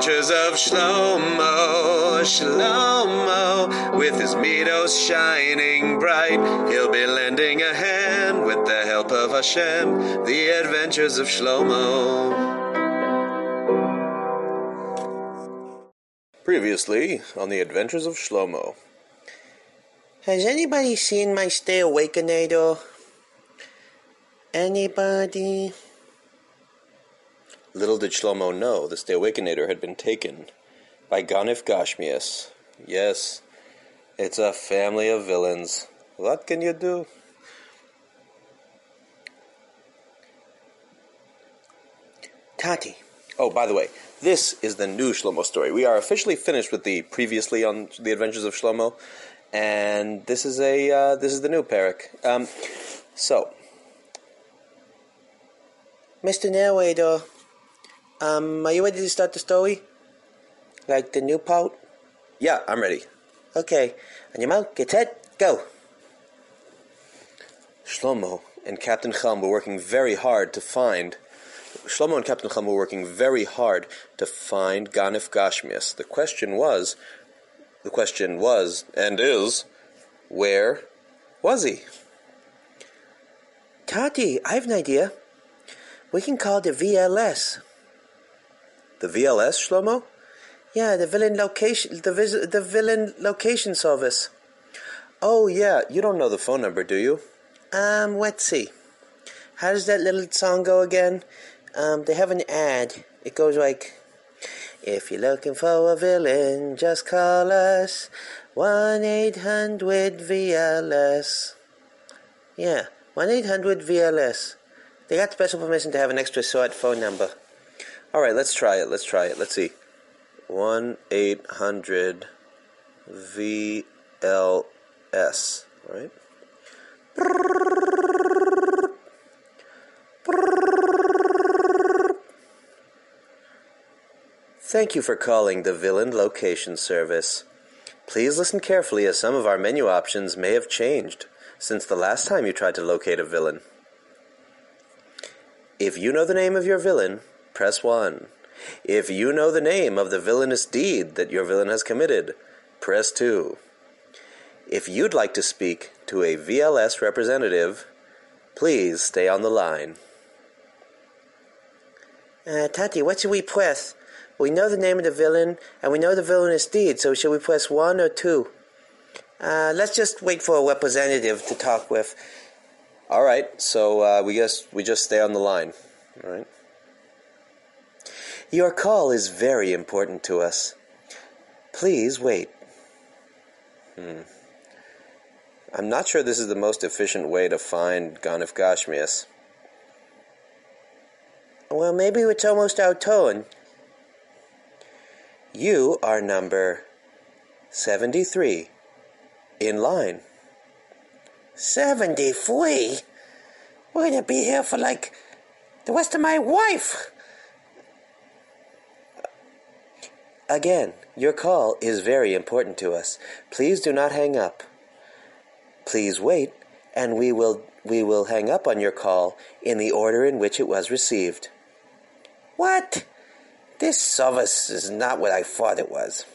adventures of Shlomo, Shlomo. With his Midos shining bright, he'll be lending a hand with the help of Hashem. The adventures of Shlomo. Previously on the adventures of Shlomo. Has anybody seen my Stay Awakenator? Anybody? Little did Shlomo know the Stay Awakenator had been taken by Ganif Gashmias. Yes, it's a family of villains. What can you do? Tati. Oh, by the way, this is the new Shlomo story. We are officially finished with the previously on the Adventures of Shlomo, and this is a uh, this is the new perek. Um, so, Mr. Narrator, um, are you ready to start the story? Like the new part? yeah, I'm ready. Okay. On your mark, get set, go. Shlomo and Captain Chum were working very hard to find. Shlomo and Captain Chum were working very hard to find Ganif Gashmias. The question was, the question was and is, where was he? Tati, I have an idea. We can call the VLS. The VLS, Shlomo? Yeah, the villain location, the vis- the villain location service. Oh yeah, you don't know the phone number, do you? Um, let's see. How does that little song go again? Um, they have an ad. It goes like, "If you're looking for a villain, just call us one eight hundred VLS." Yeah, one eight hundred VLS. They got special permission to have an extra short phone number. All right, let's try it. Let's try it. Let's see. One eight hundred VLS. All right. Thank you for calling the Villain Location Service. Please listen carefully as some of our menu options may have changed since the last time you tried to locate a villain. If you know the name of your villain, press 1. If you know the name of the villainous deed that your villain has committed, press 2. If you'd like to speak to a VLS representative, please stay on the line. Uh, Tati, what should we press? We know the name of the villain, and we know the villainous deed, so should we press one or two? Uh, let's just wait for a representative to talk with. All right, so uh, we guess we just stay on the line. All right. Your call is very important to us. Please wait. Hmm. I'm not sure this is the most efficient way to find Ganif Gashmias. Well, maybe it's almost our turn. You are number 73 in line. 73? We're gonna be here for like the rest of my life. Again, your call is very important to us. Please do not hang up. Please wait, and we will we will hang up on your call in the order in which it was received. What? This service is not what I thought it was.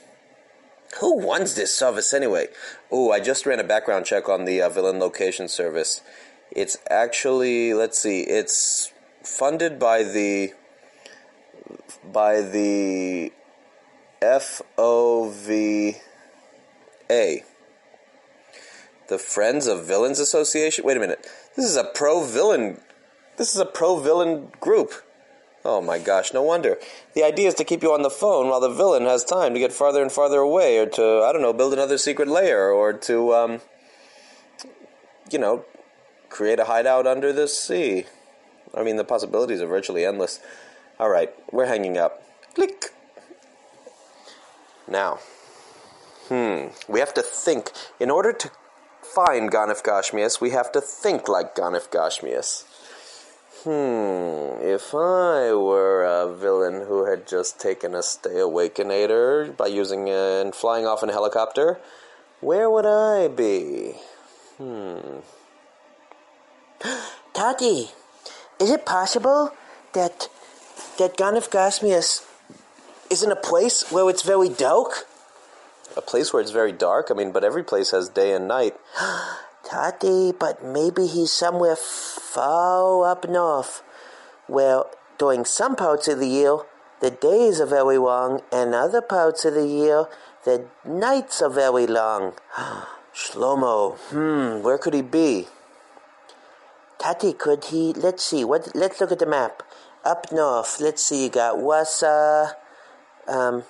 Who runs this service anyway? Oh, I just ran a background check on the uh, villain location service. It's actually, let's see, it's funded by the by the FOVA, the Friends of Villains Association. Wait a minute, this is a pro villain. This is a pro villain group. Oh my gosh, no wonder. The idea is to keep you on the phone while the villain has time to get farther and farther away, or to, I don't know, build another secret layer, or to, um, you know, create a hideout under the sea. I mean, the possibilities are virtually endless. All right, we're hanging up. Click. Now, hmm, we have to think. In order to find Ganif Gashmias, we have to think like Ganif Gashmias. Hmm, if I were a villain who had just taken a stay awakenator by using a, and flying off in a helicopter, where would I be? Hmm. Tati, is it possible that that Ganif Gashmias isn't a place where it's very dark? A place where it's very dark? I mean, but every place has day and night. Tati, but maybe he's somewhere far up north, where during some parts of the year the days are very long, and other parts of the year the nights are very long. Shlomo, hmm, where could he be? Tati, could he? Let's see. What? Let's look at the map. Up north, let's see. You got Wassa, um,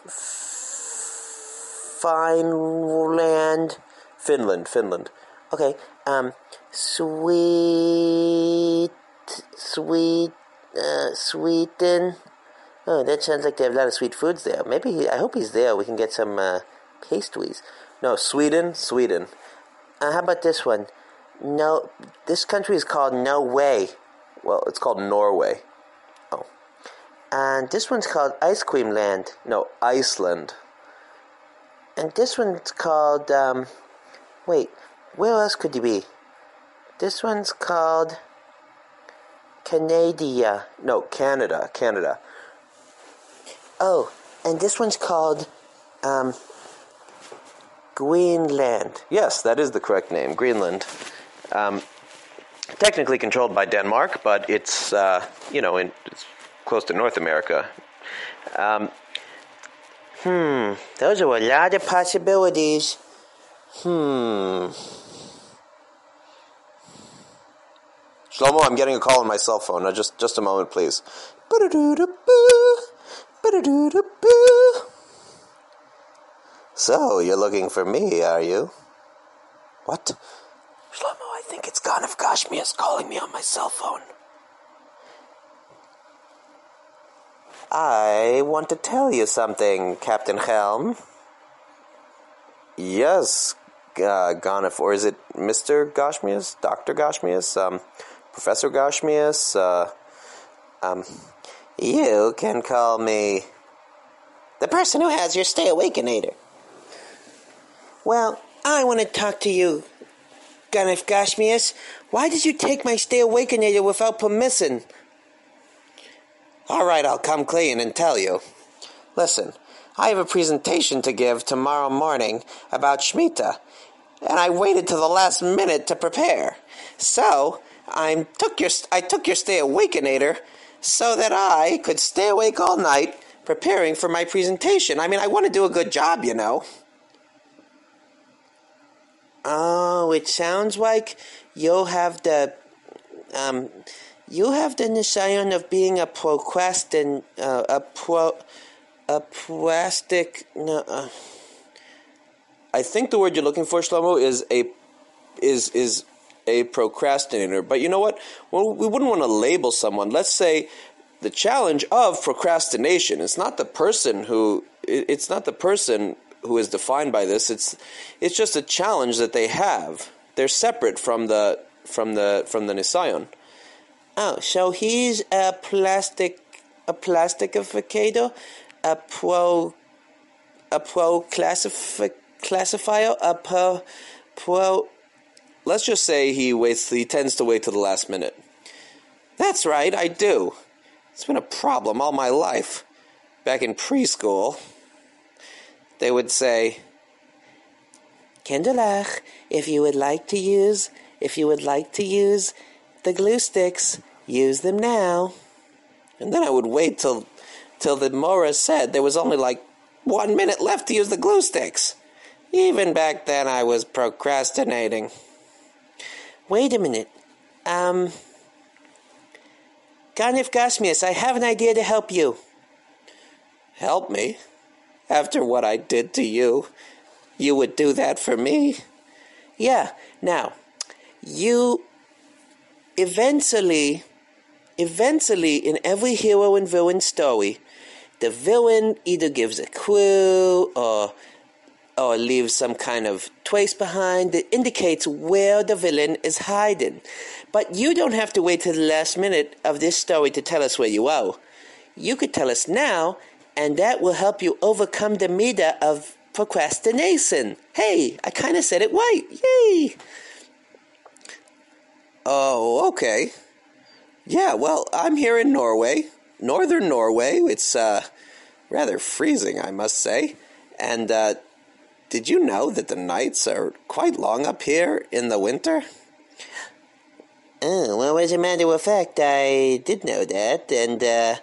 Fineland, Finland, Finland. Okay. Um, sweet, sweet, uh, Sweden. Oh, that sounds like they have a lot of sweet foods there. Maybe he, I hope he's there. We can get some uh, pastries. No, Sweden, Sweden. Uh, how about this one? No, this country is called No Way. Well, it's called Norway. And this one's called Ice Cream Land. No, Iceland. And this one's called. Um, wait, where else could he be? This one's called Canada. No, Canada, Canada. Oh, and this one's called um, Greenland. Yes, that is the correct name, Greenland. Um, technically controlled by Denmark, but it's uh, you know in, it's close to North America. Um, hmm, those are a lot of possibilities. Hmm. Shlomo, I'm getting a call on my cell phone. Now, just just a moment, please. So, you're looking for me, are you? What? Shlomo, I think it's Ganef Gashmias calling me on my cell phone. I want to tell you something, Captain Helm. Yes, uh, Ganef, or is it Mr. Gashmias? Dr. Gashmias? Um, Professor Gashmias? Uh, um, you can call me the person who has your stay awakenator. Well, I want to talk to you, Ganef Gashmias. Why did you take my stay awakenator without permission? All right, I'll come clean and tell you. Listen, I have a presentation to give tomorrow morning about Shemitah, and I waited till the last minute to prepare. So I took your I took your stay awakenator so that I could stay awake all night preparing for my presentation. I mean, I want to do a good job, you know. Oh, it sounds like you'll have the um, you have the nisayon of being a procrastin uh, a pro a plastic. No, uh. I think the word you're looking for, Shlomo, is a is is a procrastinator. But you know what? Well, we wouldn't want to label someone. Let's say the challenge of procrastination. It's not the person who. It's not the person who is defined by this. It's it's just a challenge that they have. They're separate from the from the from the Nisayon. Oh, so he's a plastic a plastificator, a pro a pro classifi- classifier, a pro pro. Let's just say he waits. He tends to wait to the last minute. That's right, I do. It's been a problem all my life. Back in preschool, they would say, Kinderlach, if you would like to use, if you would like to use the glue sticks, use them now. And then I would wait till, till the Mora said there was only like one minute left to use the glue sticks. Even back then, I was procrastinating. Wait a minute. Um, Ganef Gashmias, I have an idea to help you. Help me? After what I did to you, you would do that for me? Yeah. Now, you eventually, eventually, in every hero and villain story, the villain either gives a clue or or leaves some kind of trace behind that indicates where the villain is hiding. But you don't have to wait till the last minute of this story to tell us where you are. You could tell us now and that will help you overcome the Midah of procrastination. Hey, I kind of said it right. Yay! Oh, okay. Yeah, well, I'm here in Norway, northern Norway. It's uh, rather freezing, I must say. And uh, did you know that the nights are quite long up here in the winter? Oh, well, as a matter of fact, I did know that, and uh,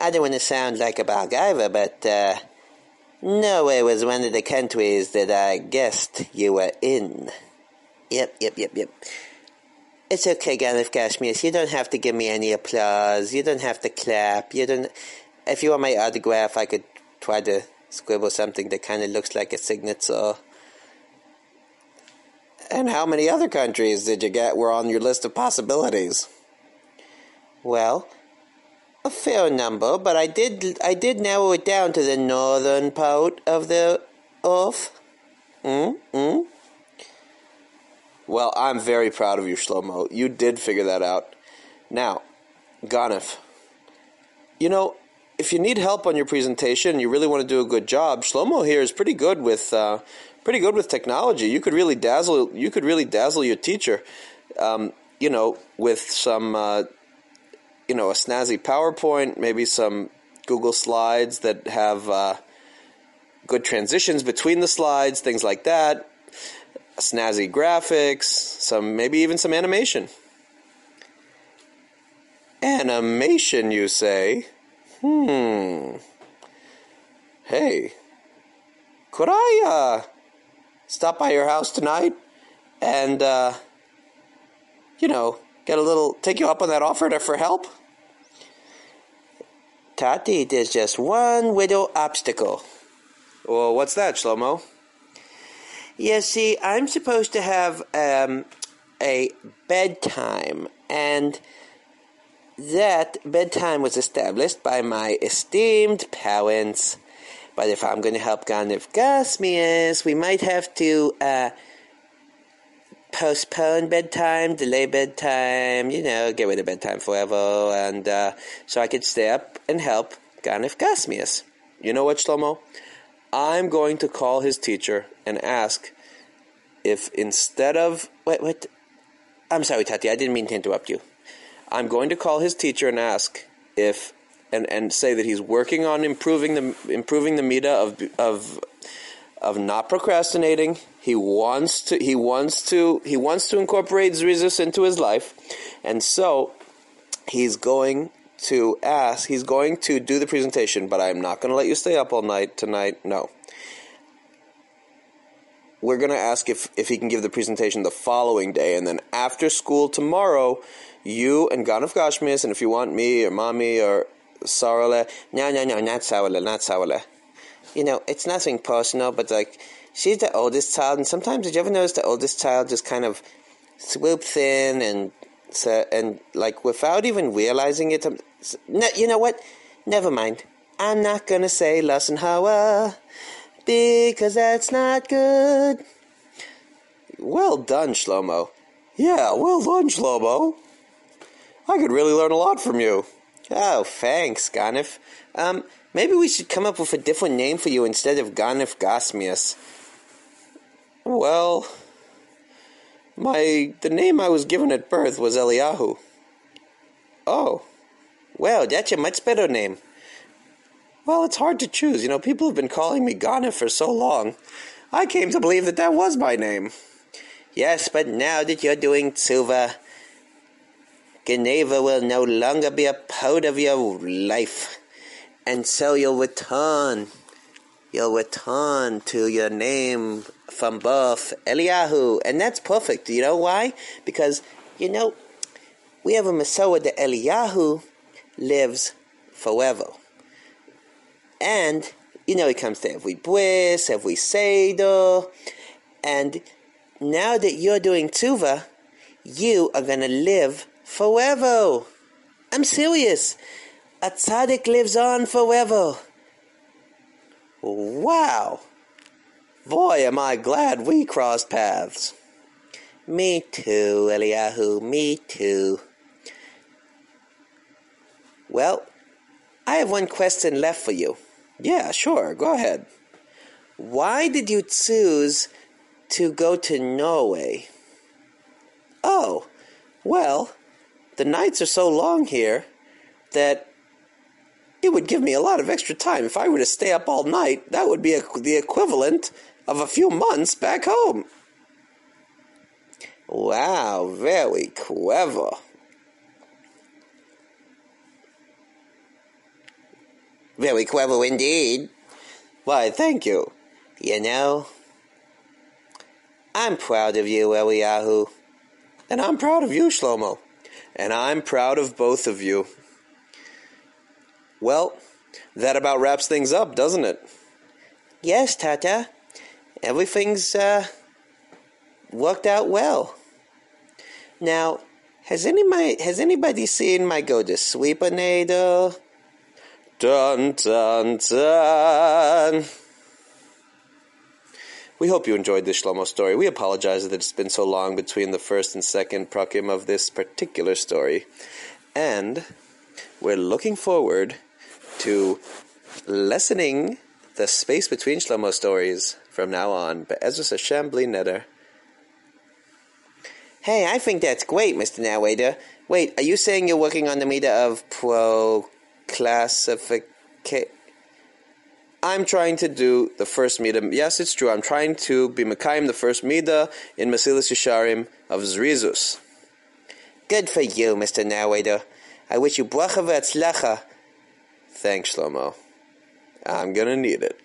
I don't want to sound like a Balgaiva, but uh, Norway was one of the countries that I guessed you were in. Yep, yep, yep, yep. It's okay, Ganef Gashmias. You don't have to give me any applause. You don't have to clap. You don't. If you want my autograph, I could try to scribble something that kind of looks like a signature. And how many other countries did you get were on your list of possibilities? Well, a fair number, but I did I did narrow it down to the northern part of the earth. Hmm? Hmm? Well, I'm very proud of you, Shlomo. You did figure that out. Now, Ganef, you know, if you need help on your presentation you really want to do a good job, Shlomo here is pretty good with uh, pretty good with technology. You could really dazzle you could really dazzle your teacher, um, you know, with some uh, you know a snazzy PowerPoint, maybe some Google Slides that have uh, good transitions between the slides, things like that snazzy graphics, some maybe even some animation. Animation, you say? Hmm. Hey, could I uh, stop by your house tonight and uh, you know get a little take you up on that offer to, for help? Tati, there's just one little obstacle. Well, what's that, Shlomo? Yeah, see, I'm supposed to have um, a bedtime, and that bedtime was established by my esteemed parents. But if I'm going to help Ganef Gashmias, we might have to uh, postpone bedtime, delay bedtime, you know, get rid of bedtime forever, and uh, so I could stay up and help Ganef Gashmias. You know what, Shlomo? I'm going to call his teacher and ask if instead of wait, wait I'm sorry, Tati. I didn't mean to interrupt you. I'm going to call his teacher and ask if and and say that he's working on improving the improving the Midah of of of not procrastinating. He wants to he wants to he wants to incorporate Zrizus into his life, and so he's going to ask. He's going to do the presentation, but I'm not going to let you stay up all night tonight. No. We're going to ask if, if he can give the presentation the following day, and then after school tomorrow, you and Ganef Gashmis, and if you want me or mommy or Sarale, no, no, no, not Sarale, not Sarale. You know, it's nothing personal, but like, she's the oldest child, and sometimes did you ever notice the oldest child just kind of swoops in and and like without even realizing it, um, no, you know what? Never mind. I'm not gonna say Lashon Hara because that's not good. Well done, Shlomo. Yeah, well done, Shlomo. I could really learn a lot from you. Oh, thanks, Ganif. Um, maybe we should come up with a different name for you instead of Ganif Gashmias. Well, my the name I was given at birth was Eliyahu. Oh, well, that's a much better name. Well, it's hard to choose. You know, people have been calling me Ghana for so long. I came to believe that that was my name. Yes, but now that you're doing Teshuva, Geneivah will no longer be a part of your life. And so you'll return. You'll return to your name from birth, Eliyahu. And that's perfect. You know why? Because, you know, we have a Messiah that Eliyahu lives forever. And, you know, it comes to every bris, every seder. And now that you're doing teshuva, you are going to live forever. I'm serious. A tzaddik lives on forever. Wow. Boy, am I glad we crossed paths. Me too, Eliyahu, me too. Well, I have one question left for you. Yeah, sure, go ahead. Why did you choose to go to Norway? Oh, well, the nights are so long here that it would give me a lot of extra time. If I were to stay up all night, that would be a, the equivalent of a few months back home. Wow, very clever. Very clever indeed. Why, thank you. You know, I'm proud of you, Eliyahu. And I'm proud of you, Shlomo. And I'm proud of both of you. Well, that about wraps things up, doesn't it? Yes, Tata. Everything's uh, worked out well. Now, has anybody has anybody seen my go to sleepinator? Dun dun dun. We hope you enjoyed this Shlomo story. We apologize that it's been so long between the first and second prakim of this particular story. And we're looking forward to lessening the space between Shlomo stories from now on. But Hashem Neder. Hey, I think that's great, Mr. Narrator. Wait, are you saying you're working on the Midah of pro classification? I'm trying to do the first Midah. Yes, it's true. I'm trying to be Mekayim, the first Midah in Mesilas Yesharim of Zrizus. Good for you, Mr. Narrator. I wish you bracha v'atzlacha. Thanks, Shlomo. I'm gonna need it.